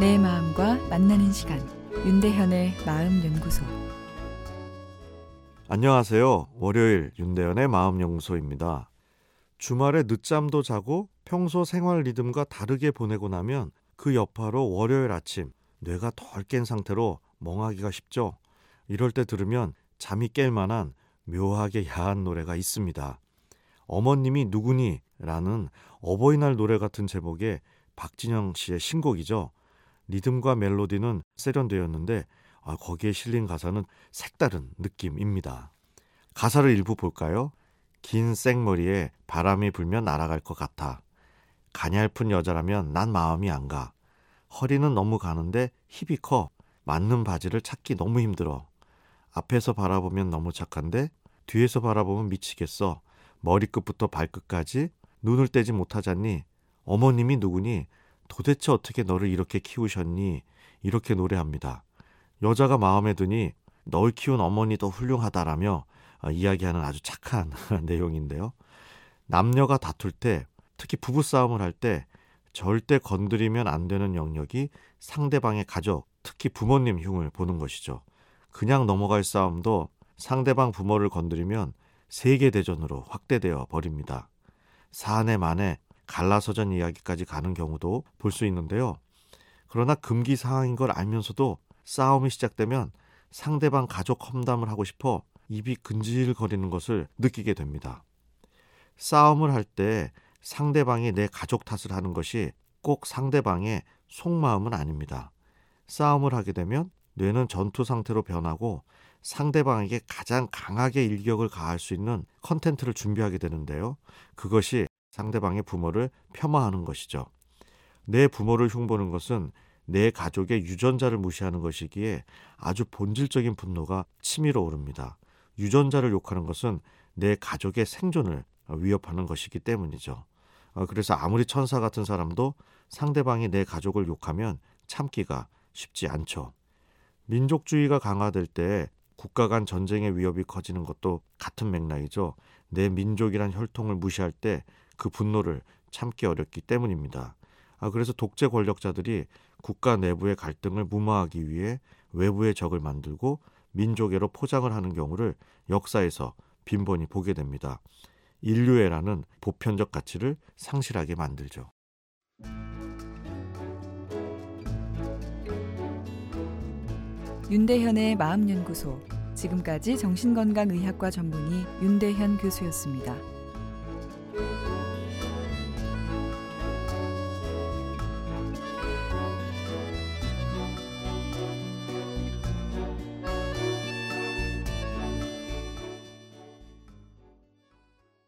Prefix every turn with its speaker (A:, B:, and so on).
A: 내 마음과 만나는 시간 윤대현의 마음 연구소
B: 안녕하세요. 월요일 윤대현의 마음 연구소입니다. 주말에 늦잠도 자고 평소 생활 리듬과 다르게 보내고 나면 그 여파로 월요일 아침 뇌가 덜 깬 상태로 멍하기가 쉽죠. 이럴 때 들으면 잠이 깰 만한 묘하게 야한 노래가 있습니다. 어머님이 누구니? 라는 어버이날 노래 같은 제목의 박진영 씨의 신곡이죠. 리듬과 멜로디는 세련되었는데 아, 거기에 실린 가사는 색다른 느낌입니다. 가사를 일부 볼까요? 긴 생머리에 바람이 불면 날아갈 것 같아. 가냘픈 여자라면 난 마음이 안 가. 허리는 너무 가는데 힙이 커. 맞는 바지를 찾기 너무 힘들어. 앞에서 바라보면 너무 착한데 뒤에서 바라보면 미치겠어. 머리끝부터 발끝까지 눈을 떼지 못하잖니. 어머님이 누구니? 도대체 어떻게 너를 이렇게 키우셨니? 이렇게 노래합니다. 여자가 마음에 드니 널 키운 어머니도 훌륭하다라며 아, 이야기하는 아주 착한 내용인데요. 남녀가 다툴 때, 특히 부부싸움을 할 때 절대 건드리면 안 되는 영역이 상대방의 가족, 특히 부모님 흉을 보는 것이죠. 그냥 넘어갈 싸움도 상대방 부모를 건드리면 세계대전으로 확대되어 버립니다. 사안에 만에 갈라서전 이야기까지 가는 경우도 볼 수 있는데요. 그러나 금기 사항인 걸 알면서도 싸움이 시작되면 상대방 가족 험담을 하고 싶어 입이 근질거리는 것을 느끼게 됩니다. 싸움을 할 때 상대방이 내 가족 탓을 하는 것이 꼭 상대방의 속마음은 아닙니다. 싸움을 하게 되면 뇌는 전투 상태로 변하고 상대방에게 가장 강하게 일격을 가할 수 있는 컨텐츠를 준비하게 되는데요. 그것이 상대방의 부모를 폄하하는 것이죠. 내 부모를 흉보는 것은 내 가족의 유전자를 무시하는 것이기에 아주 본질적인 분노가 치밀어 오릅니다. 유전자를 욕하는 것은 내 가족의 생존을 위협하는 것이기 때문이죠. 어, 그래서 아무리 천사 같은 사람도 상대방이 내 가족을 욕하면 참기가 쉽지 않죠. 민족주의가 강화될 때 국가 간 전쟁의 위협이 커지는 것도 같은 맥락이죠. 내 민족이란 혈통을 무시할 때 그 분노를 참기 어렵기 때문입니다. 아, 그래서 독재 권력자들이 국가 내부의 갈등을 무마하기 위해 외부의 적을 만들고 민족애로 포장을 하는 경우를 역사에서 빈번히 보게 됩니다. 인류애라는 보편적 가치를 상실하게 만들죠.
A: 윤대현의 마음연구소 지금까지 정신건강의학과 전문의 윤대현 교수였습니다.